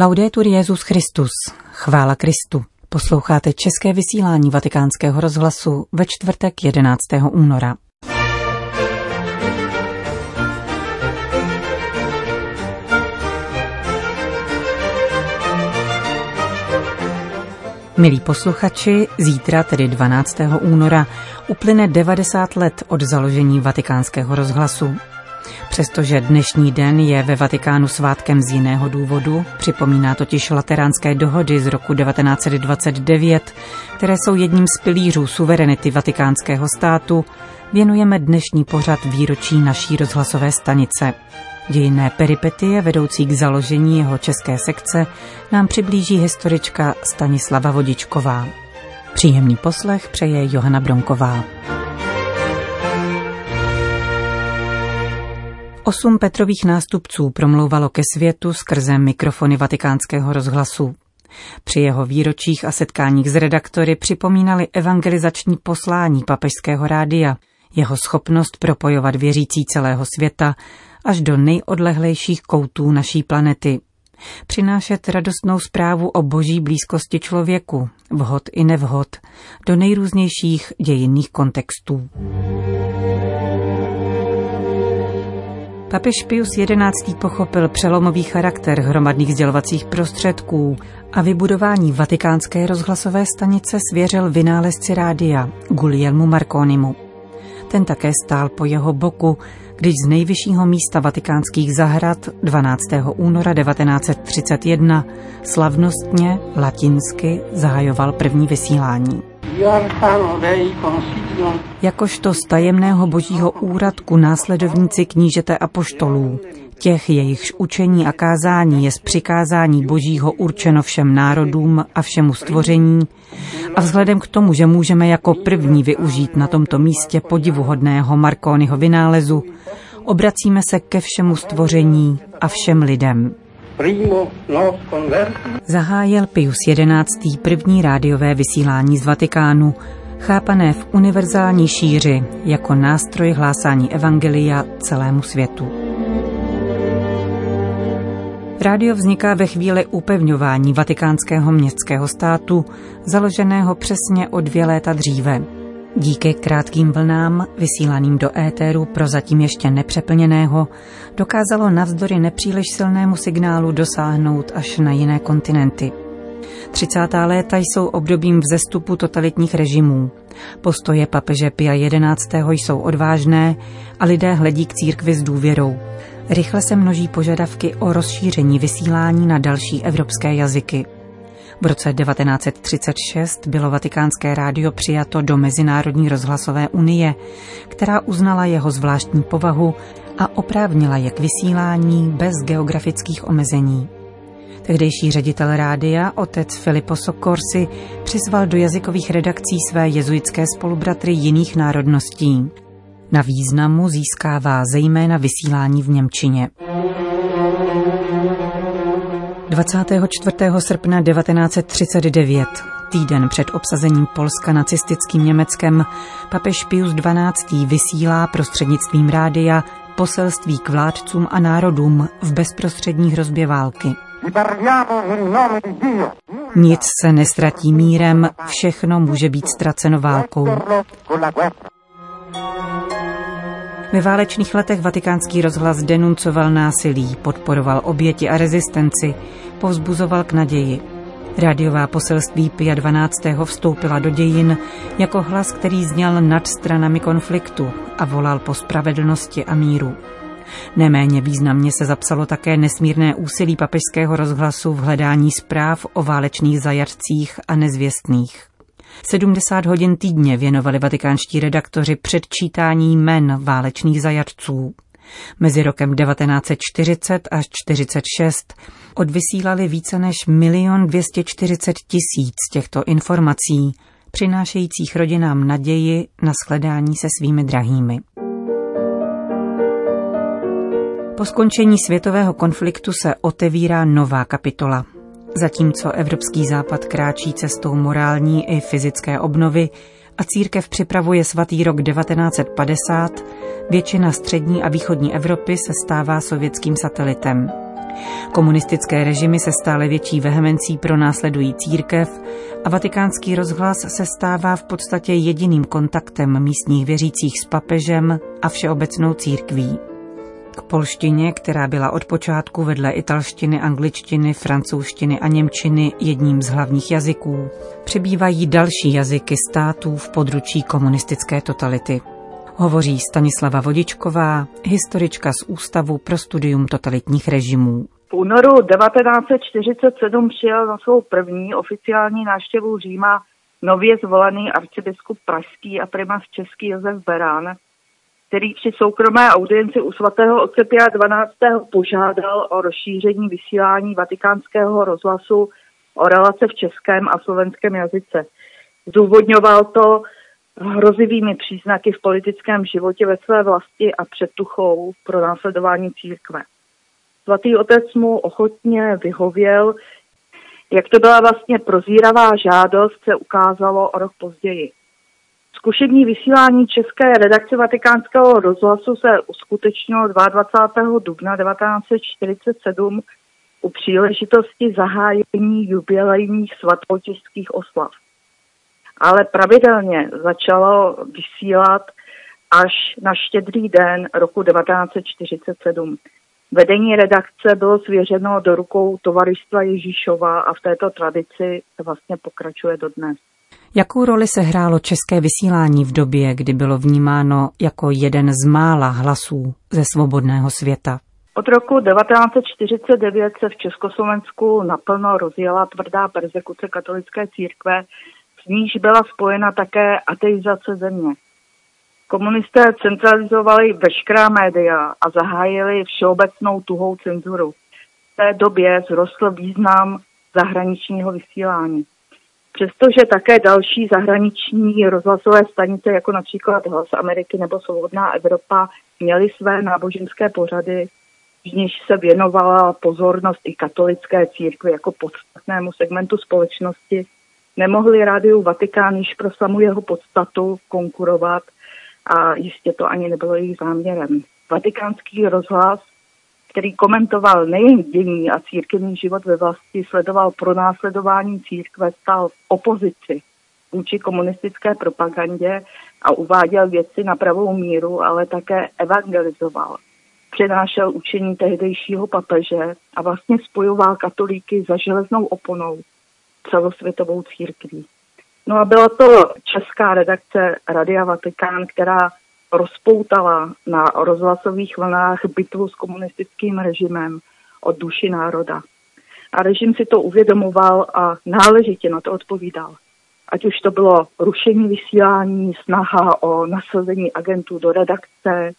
Laudetur Jezus Christus, chvála Kristu. Posloucháte české vysílání Vatikánského rozhlasu ve čtvrtek 11. února. Milí posluchači, zítra, tedy 12. února, uplyne 90 let od založení Vatikánského rozhlasu. Přestože dnešní den je ve Vatikánu svátkem z jiného důvodu, připomíná totiž lateránské dohody z roku 1929, které jsou jedním z pilířů suverenity vatikánského státu, věnujeme dnešní pořad výročí naší rozhlasové stanice. Dějinné peripetie vedoucí k založení jeho české sekce nám přiblíží historička Stanislava Vodičková. Příjemný poslech přeje Johana Bronková. Osm Petrových nástupců promlouvalo ke světu skrze mikrofony vatikánského rozhlasu. Při jeho výročích a setkáních s redaktory připomínali evangelizační poslání papežského rádia, jeho schopnost propojovat věřící celého světa až do nejodlehlejších koutů naší planety. Přinášet radostnou zprávu o boží blízkosti člověku, vhod i nevhod, do nejrůznějších dějinných kontextů. Papež Pius XI. pochopil přelomový charakter hromadných sdělovacích prostředků a vybudování vatikánské rozhlasové stanice svěřil vynálezci rádia Guglielmu Marconimu. Ten také stál po jeho boku, když z nejvyššího místa vatikánských zahrad 12. února 1931 slavnostně latinsky zahajoval první vysílání. Jakožto z tajemného božího úradku následovníci knížete apoštolů, těch jejichž učení a kázání je z přikázání božího určeno všem národům a všemu stvoření a vzhledem k tomu, že můžeme jako první využít na tomto místě podivuhodného Marconiho vynálezu, obracíme se ke všemu stvoření a všem lidem. Zahájil Pius XI. první rádiové vysílání z Vatikánu, chápané v univerzální šíři jako nástroj hlásání evangelia celému světu. Rádio vzniká ve chvíli upevňování vatikánského městského státu, založeného přesně o dvě léta dříve. Díky krátkým vlnám, vysílaným do éteru prozatím ještě nepřeplněného, dokázalo navzdory nepříliš silnému signálu dosáhnout až na jiné kontinenty. 30. léta jsou obdobím vzestupu totalitních režimů. Postoje papeže Pia XI. jsou odvážné a lidé hledí k církvi s důvěrou. Rychle se množí požadavky o rozšíření vysílání na další evropské jazyky. V roce 1936 bylo vatikánské rádio přijato do Mezinárodní rozhlasové unie, která uznala jeho zvláštní povahu a oprávnila je k vysílání bez geografických omezení. Tehdejší ředitel rádia, otec Filippo Soccorsi, přizval do jazykových redakcí své jezuitské spolubratry jiných národností. Na významu získává zejména vysílání v Němčině. 24. srpna 1939, týden před obsazením Polska nacistickým Německem, papež Pius XII. vysílá prostřednictvím rádia poselství k vládcům a národům v bezprostřední hrozbě války. Nic se nestratí mírem, všechno může být ztraceno válkou. Ve válečných letech vatikánský rozhlas denuncoval násilí, podporoval oběti a rezistenci, povzbuzoval k naději. Radiová poselství Pia 12. vstoupila do dějin jako hlas, který zněl nad stranami konfliktu a volal po spravedlnosti a míru. Neméně významně se zapsalo také nesmírné úsilí papežského rozhlasu v hledání zpráv o válečných zajatcích a nezvěstných. 70 hodin týdně věnovali vatikánští redaktoři předčítání men válečných zajatců. Mezi rokem 1940 až 46 odvysílali více než milion 240 tisíc těchto informací, přinášejících rodinám naději na shledání se svými drahými. Po skončení světového konfliktu se otevírá nová kapitola. Zatímco Evropský západ kráčí cestou morální i fyzické obnovy a církev připravuje svatý rok 1950, většina střední a východní Evropy se stává sovětským satelitem. Komunistické režimy se stále větší vehemencí pronásledují církev a vatikánský rozhlas se stává v podstatě jediným kontaktem místních věřících s papežem a všeobecnou církví. K polštině, která byla od počátku vedle italštiny, angličtiny, francouzštiny a němčiny jedním z hlavních jazyků, přibývají další jazyky států v područí komunistické totality. Hovoří Stanislava Vodičková, historička z Ústavu pro studium totalitních režimů. V únoru 1947 přijel na svou první oficiální návštěvu Říma nově zvolený arcibiskup pražský a primas český Josef Berán, který při soukromé audienci u svatého otce Pia 12. požádal o rozšíření vysílání vatikánského rozhlasu o relace v českém a slovenském jazyce. Zdůvodňoval to hrozivými příznaky v politickém životě ve své vlasti a předtuchou pro následování církve. Svatý otec mu ochotně vyhověl, jak to byla vlastně prozíravá žádost, se ukázalo o rok později. Zkušební vysílání české redakce vatikánského rozhlasu se uskutečnilo 22. dubna 1947 u příležitosti zahájení jubilejních svatotěžských oslav. Ale pravidelně začalo vysílat až na štědrý den roku 1947. Vedení redakce bylo svěřeno do rukou Tovaristva Ježíšova a v této tradici se vlastně pokračuje dodnes. Jakou roli se hrálo české vysílání v době, kdy bylo vnímáno jako jeden z mála hlasů ze svobodného světa? Od roku 1949 se v Československu naplno rozjela tvrdá persekuce katolické církve, s níž byla spojena také ateizace země. Komunisté centralizovali veškerá média a zahájili všeobecnou tuhou cenzuru. V té době zrostl význam zahraničního vysílání. Přestože také další zahraniční rozhlasové stanice, jako například Hlas Ameriky nebo Svobodná Evropa, měly své náboženské pořady, z nich se věnovala pozornost i katolické církvi jako podstatnému segmentu společnosti, nemohli rádiu Vatikán již pro samu jeho podstatu konkurovat a jistě to ani nebylo jejich záměrem. Vatikánský rozhlas který komentoval nejen dění a církevní život ve vlasti, sledoval pro následování církve, stál v opozici vůči komunistické propagandě a uváděl věci na pravou míru, ale také evangelizoval. Přenášel učení tehdejšího papeže a vlastně spojoval katolíky za železnou oponou celosvětovou církví. No a byla to česká redakce Radia Vatikán, která rozpoutala na rozhlasových vlnách bitvu s komunistickým režimem od duši národa. A režim si to uvědomoval a náležitě na to odpovídal. Ať už to bylo rušení vysílání, snaha o nasazení agentů do redakce,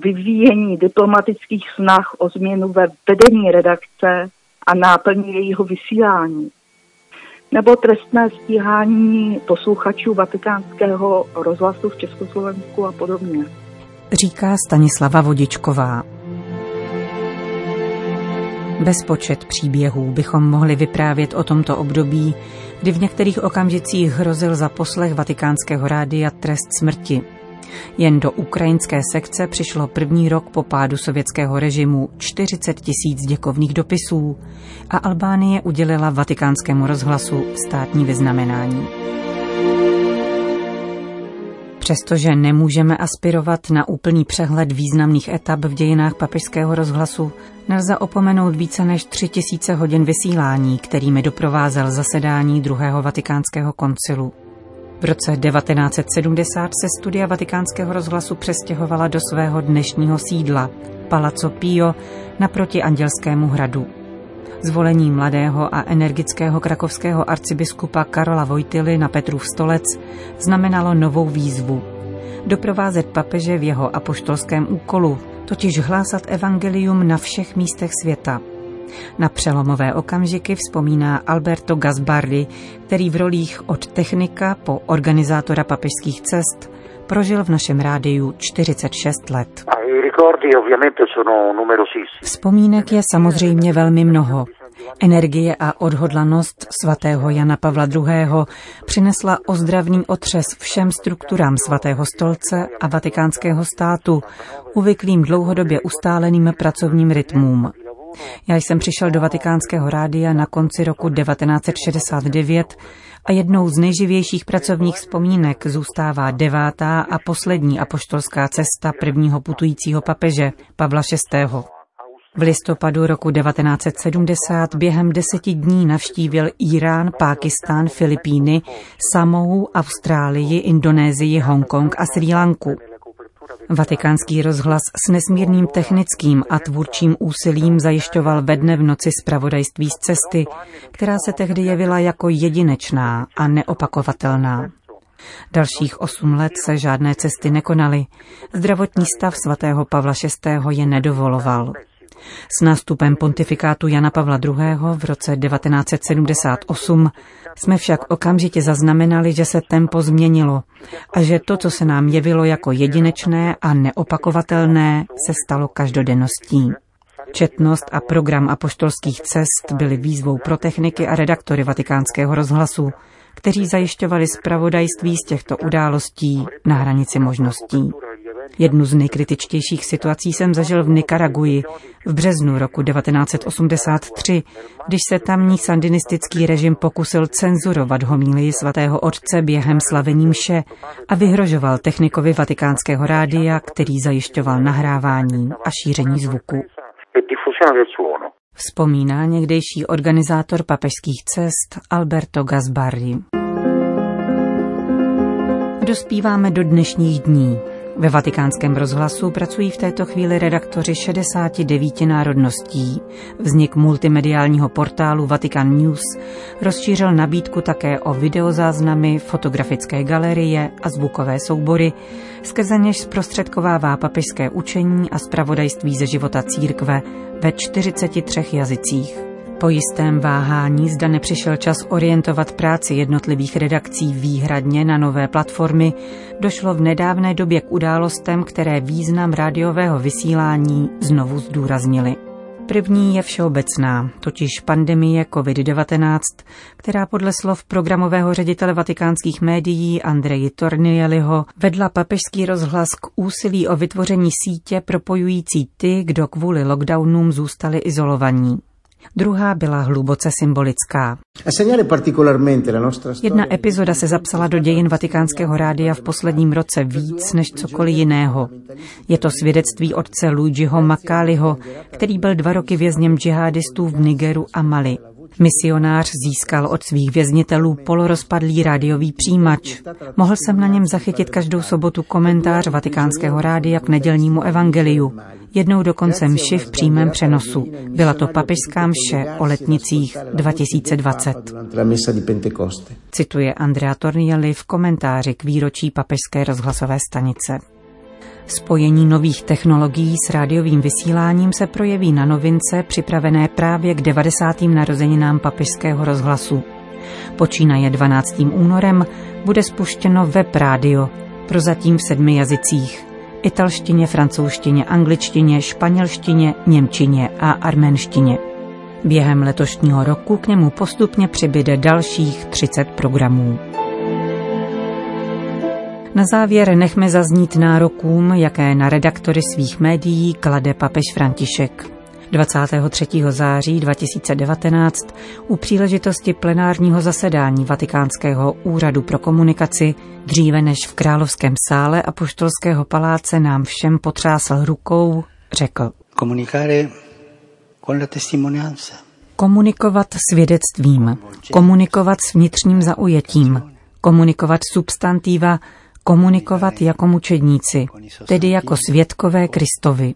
vyvíjení diplomatických snah o změnu ve vedení redakce a náplní jejího vysílání nebo trestné stíhání posluchačů vatikánského rozhlasu v Československu a podobně. Říká Stanislava Vodičková. Bezpočet příběhů bychom mohli vyprávět o tomto období, kdy v některých okamžicích hrozil za poslech vatikánského rádia trest smrti. Jen do ukrajinské sekce přišlo první rok po pádu sovětského režimu 40 tisíc děkovných dopisů a Albánie udělila vatikánskému rozhlasu státní vyznamenání. Přestože nemůžeme aspirovat na úplný přehled významných etap v dějinách papežského rozhlasu, nelze opomenout více než tři tisíce hodin vysílání, kterými doprovázel zasedání druhého vatikánského koncilu. V roce 1970 se studia vatikánského rozhlasu přestěhovala do svého dnešního sídla, Palazzo Pio, naproti Andělskému hradu. Zvolení mladého a energického krakovského arcibiskupa Karola Vojtily na Petrův stolec znamenalo novou výzvu. Doprovázet papeže v jeho apoštolském úkolu, totiž hlásat evangelium na všech místech světa – na přelomové okamžiky vzpomíná Alberto Gasbardi, který v rolích od technika po organizátora papežských cest prožil v našem rádiu 46 let. Vzpomínek je samozřejmě velmi mnoho. Energie a odhodlanost svatého Jana Pavla II. přinesla ozdravný otřes všem strukturám svatého stolce a vatikánského státu, uvyklým dlouhodobě ustáleným pracovním rytmům. Já jsem přišel do vatikánského rádia na konci roku 1969 a jednou z nejživějších pracovních vzpomínek zůstává devátá a poslední apoštolská cesta prvního putujícího papeže Pavla VI. V listopadu roku 1970 během deseti dní navštívil Irán, Pákistán, Filipíny, Samou, Austrálii, Indonésii, Hongkong a Sri Lanku. Vatikánský rozhlas s nesmírným technickým a tvůrčím úsilím zajišťoval ve dne v noci zpravodajství z cesty, která se tehdy jevila jako jedinečná a neopakovatelná. Dalších osm let se žádné cesty nekonaly. Zdravotní stav svatého Pavla VI. je nedovoloval. S nástupem pontifikátu Jana Pavla II. v roce 1978 jsme však okamžitě zaznamenali, že se tempo změnilo a že to, co se nám jevilo jako jedinečné a neopakovatelné, se stalo každodenností. Četnost a program apoštolských cest byly výzvou pro techniky a redaktory vatikánského rozhlasu, kteří zajišťovali zpravodajství z těchto událostí na hranici možností. Jednu z nejkritičtějších situací jsem zažil v Nikaraguji v březnu roku 1983, když se tamní sandinistický režim pokusil cenzurovat homílii svatého otce během slavení mše a vyhrožoval technikovi vatikánského rádia, který zajišťoval nahrávání a šíření zvuku. Vzpomíná někdejší organizátor papežských cest Alberto Gasbarri. Dospíváme do dnešních dní. Ve vatikánském rozhlasu pracují v této chvíli redaktoři 69 národností. Vznik multimediálního portálu Vatican News rozšířil nabídku také o videozáznamy, fotografické galerie a zvukové soubory, skrze něž zprostředkovává papežské učení a zpravodajství ze života církve ve 43 jazycích. Po jistém váhání zda nepřišel čas orientovat práci jednotlivých redakcí výhradně na nové platformy, došlo v nedávné době k událostem, které význam rádiového vysílání znovu zdůraznili. První je všeobecná, totiž pandemie COVID-19, která podle slov programového ředitele vatikánských médií Andreji Tornieliho vedla papežský rozhlas k úsilí o vytvoření sítě propojující ty, kdo kvůli lockdownům zůstali izolovaní. Druhá byla hluboce symbolická. Jedna epizoda se zapsala do dějin vatikánského rádia v posledním roce víc než cokoliv jiného. Je to svědectví otce Luigiho Makaliho, který byl dva roky vězněm džihadistů v Nigeru a Mali. Misionář získal od svých věznitelů polorozpadlý rádiový přijímač. Mohl jsem na něm zachytit každou sobotu komentář vatikánského rádia k nedělnímu evangeliu. Jednou dokonce mši v přímém přenosu. Byla to papežská mše o letnicích 2020. Cituje Andrea Tornielli v komentáři k výročí papežské rozhlasové stanice. Spojení nových technologií s rádiovým vysíláním se projeví na novince připravené právě k 90. narozeninám papežského rozhlasu. Počínaje 12. únorem bude spuštěno web rádio, prozatím v sedmi jazycích. Italštině, francouzštině, angličtině, španělštině, němčině a arménštině. Během letošního roku k němu postupně přibyde dalších 30 programů. Na závěr nechme zaznít nárokům, jaké na redaktory svých médií klade papež František. 23. září 2019 u příležitosti plenárního zasedání Vatikánského úřadu pro komunikaci dříve než v Královském sále a poštolského paláce nám všem potřásl rukou, řekl. Komunikovat svědectvím, komunikovat s vnitřním zaujetím, komunikovat substantiva komunikovat jako mučedníci, tedy jako světkové Kristovi.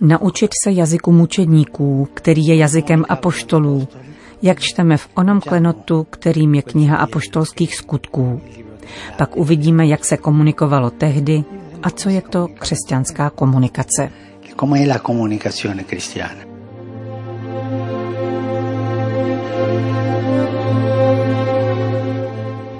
Naučit se jazyku mučedníků, který je jazykem apoštolů, jak čteme v onom klenotu, kterým je kniha apoštolských skutků. Pak uvidíme, jak se komunikovalo tehdy a co je to křesťanská komunikace. ¿Cómo es la comunicación cristiana?